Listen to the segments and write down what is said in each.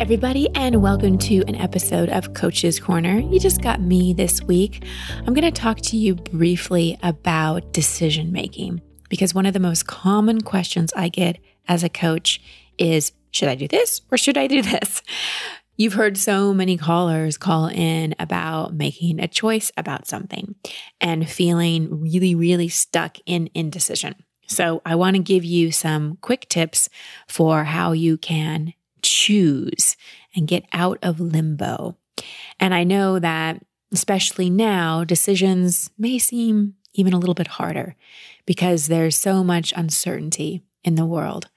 everybody, and welcome to an episode of Coach's Corner. You just got me this week. I'm going to talk to you briefly about decision making because one of the most common questions I get as a coach is Should I do this or should I do this? You've heard so many callers call in about making a choice about something and feeling really, really stuck in indecision. So, I want to give you some quick tips for how you can choose and get out of limbo. And I know that, especially now, decisions may seem even a little bit harder because there's so much uncertainty in the world.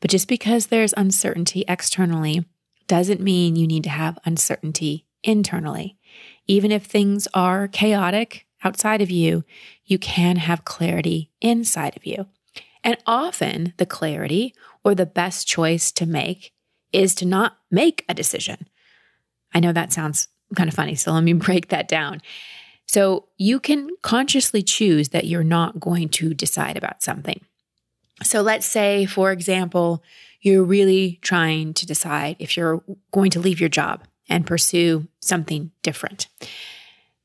But just because there's uncertainty externally doesn't mean you need to have uncertainty internally. Even if things are chaotic outside of you, you can have clarity inside of you. And often the clarity or the best choice to make is to not make a decision. I know that sounds kind of funny, so let me break that down. So you can consciously choose that you're not going to decide about something. So let's say, for example, you're really trying to decide if you're going to leave your job and pursue something different.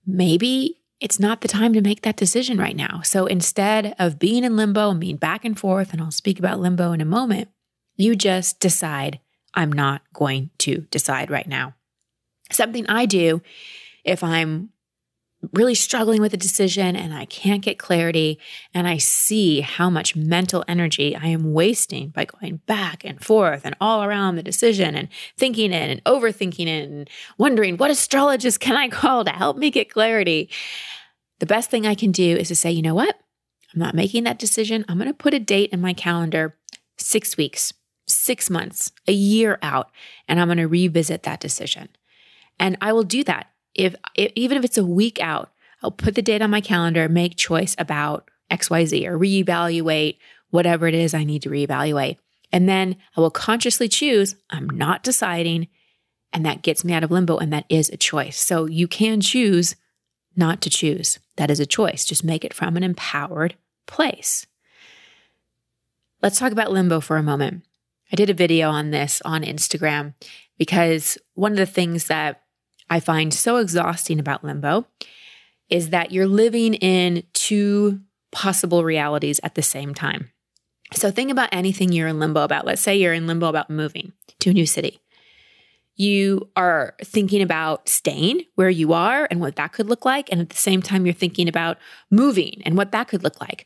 Maybe it's not the time to make that decision right now. So instead of being in limbo and being back and forth, and I'll speak about limbo in a moment, you just decide I'm not going to decide right now. Something I do if I'm really struggling with a decision and I can't get clarity and I see how much mental energy I am wasting by going back and forth and all around the decision and thinking it and overthinking it and wondering what astrologist can I call to help me get clarity. The best thing I can do is to say, you know what? I'm not making that decision. I'm going to put a date in my calendar six weeks six months, a year out, and I'm going to revisit that decision. And I will do that. If, if, even if it's a week out, I'll put the date on my calendar, make choice about XYZ or reevaluate whatever it is I need to reevaluate. And then I will consciously choose, I'm not deciding, and that gets me out of limbo, and that is a choice. So you can choose not to choose. That is a choice. Just make it from an empowered place. Let's talk about limbo for a moment. I did a video on this on Instagram because one of the things that I find so exhausting about limbo is that you're living in two possible realities at the same time. So think about anything you're in limbo about. Let's say you're in limbo about moving to a new city. You are thinking about staying where you are and what that could look like. And at the same time, you're thinking about moving and what that could look like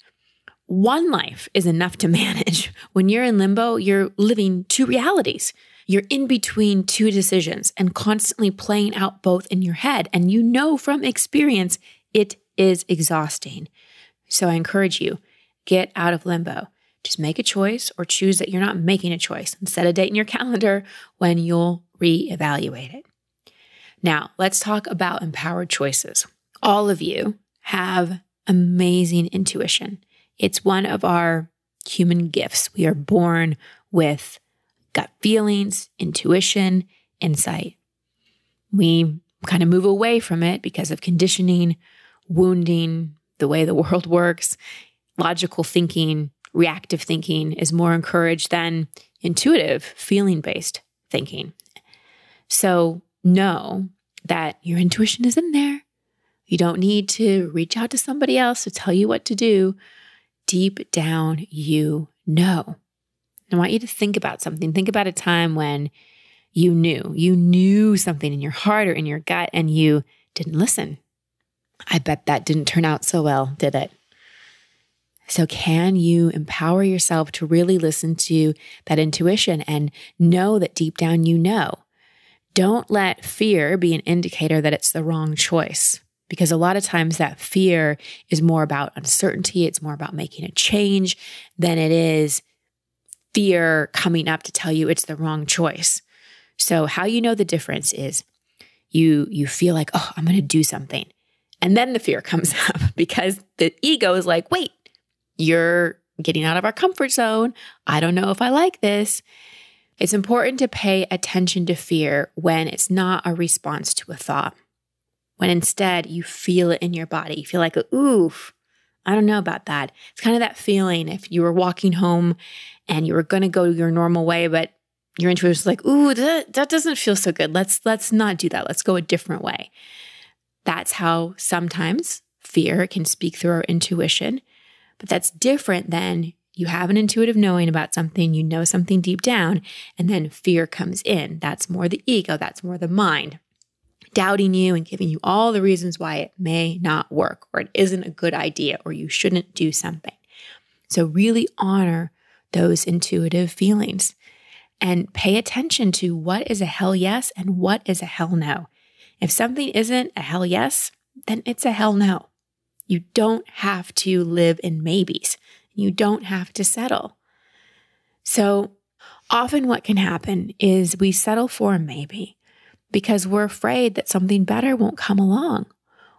one life is enough to manage. When you're in limbo, you're living two realities. You're in between two decisions and constantly playing out both in your head. And you know from experience, it is exhausting. So I encourage you get out of limbo. Just make a choice or choose that you're not making a choice and set a date in your calendar when you'll reevaluate it. Now, let's talk about empowered choices. All of you have amazing intuition. It's one of our human gifts. We are born with gut feelings, intuition, insight. We kind of move away from it because of conditioning, wounding, the way the world works. Logical thinking, reactive thinking is more encouraged than intuitive, feeling based thinking. So know that your intuition is in there. You don't need to reach out to somebody else to tell you what to do deep down you know. I want you to think about something. Think about a time when you knew, you knew something in your heart or in your gut and you didn't listen. I bet that didn't turn out so well, did it? So, can you empower yourself to really listen to that intuition and know that deep down you know? Don't let fear be an indicator that it's the wrong choice because a lot of times that fear is more about uncertainty, it's more about making a change than it is fear coming up to tell you it's the wrong choice. So how you know the difference is you you feel like, "Oh, I'm going to do something." And then the fear comes up because the ego is like, "Wait, you're getting out of our comfort zone. I don't know if I like this." It's important to pay attention to fear when it's not a response to a thought when instead you feel it in your body. You feel like, oof, I don't know about that. It's kind of that feeling if you were walking home and you were going to go your normal way, but your intuition is like, ooh, that, that doesn't feel so good. Let's let's not do that. Let's go a different way. That's how sometimes fear can speak through our intuition, but that's different than you have an intuitive knowing about something, you know something deep down, and then fear comes in. That's more the ego, that's more the mind, doubting you and giving you all the reasons why it may not work, or it isn't a good idea, or you shouldn't do something. So, really honor those intuitive feelings and pay attention to what is a hell yes and what is a hell no. If something isn't a hell yes, then it's a hell no. You don't have to live in maybes. You don't have to settle. So often, what can happen is we settle for a maybe because we're afraid that something better won't come along.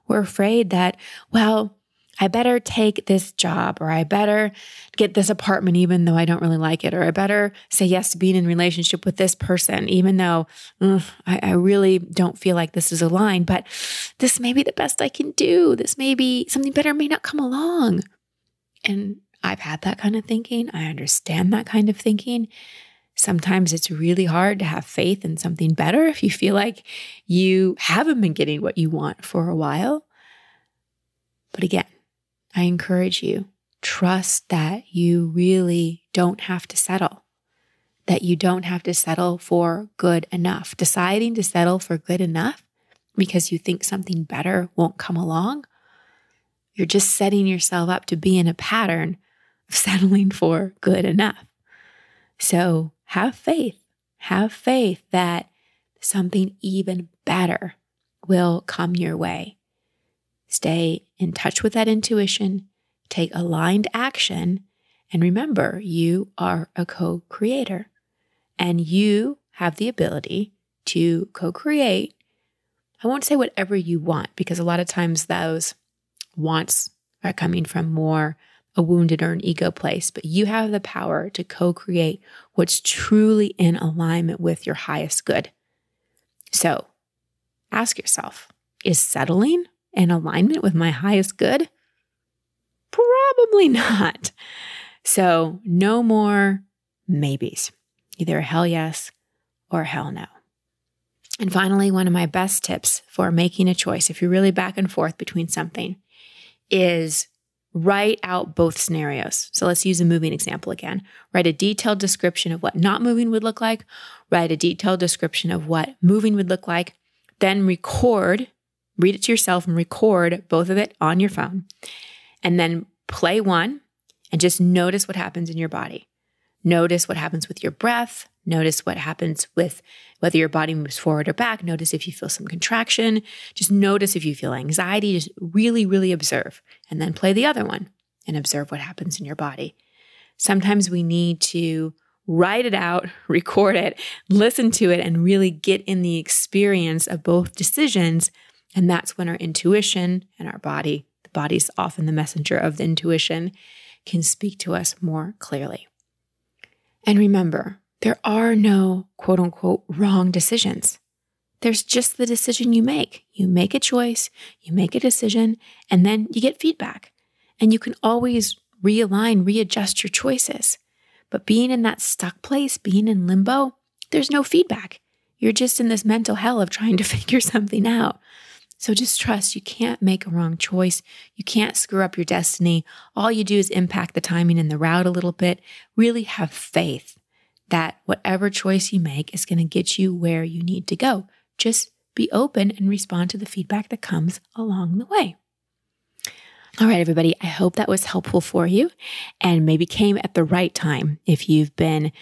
We're afraid that, well, I better take this job or I better get this apartment even though I don't really like it or I better say yes to being in relationship with this person even though mm, I, I, really don't feel like this is aligned. But this may be the best I can do. This may be something better may not come along. And I've had that kind of thinking. I understand that kind of thinking sometimes it's really hard to have faith in something better if you feel like you haven't been getting what you want for a while but again I encourage you, trust that you really don't have to settle, that you don't have to settle for good enough. Deciding to settle for good enough because you think something better won't come along, you're just setting yourself up to be in a pattern of settling for good enough. So have faith, have faith that something even better will come your way. Stay in touch with that intuition, take aligned action, and remember you are a co creator and you have the ability to co create. I won't say whatever you want because a lot of times those wants are coming from more a wounded or an ego place, but you have the power to co create what's truly in alignment with your highest good. So ask yourself is settling in alignment with my highest good? Probably not. So, no more maybes, either hell yes or hell no. And finally, one of my best tips for making a choice, if you're really back and forth between something, is write out both scenarios. So let's use a moving example again. Write a detailed description of what not moving would look like, write a detailed description of what moving would look like, then record read it to yourself and record both of it on your phone. And then play one and just notice what happens in your body. Notice what happens with your breath. Notice what happens with whether your body moves forward or back. Notice if you feel some contraction. Just notice if you feel anxiety. Just really, really observe. And then play the other one and observe what happens in your body. Sometimes we need to write it out, record it, listen to it, and really get in the experience of both decisions and that's when our intuition and our body, the body's often the messenger of the intuition, can speak to us more clearly. And remember, there are no quote unquote wrong decisions. There's just the decision you make. You make a choice, you make a decision, and then you get feedback. And you can always realign, readjust your choices. But being in that stuck place, being in limbo, there's no feedback. You're just in this mental hell of trying to figure something out. So just trust you can't make a wrong choice. You can't screw up your destiny. All you do is impact the timing and the route a little bit. Really have faith that whatever choice you make is going to get you where you need to go. Just be open and respond to the feedback that comes along the way. All right, everybody, I hope that was helpful for you and maybe came at the right time if you've been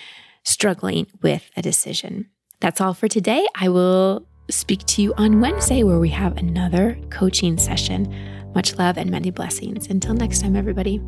struggling with a decision. That's all for today. I will speak to you on Wednesday where we have another coaching session. Much love and many blessings. Until next time, everybody.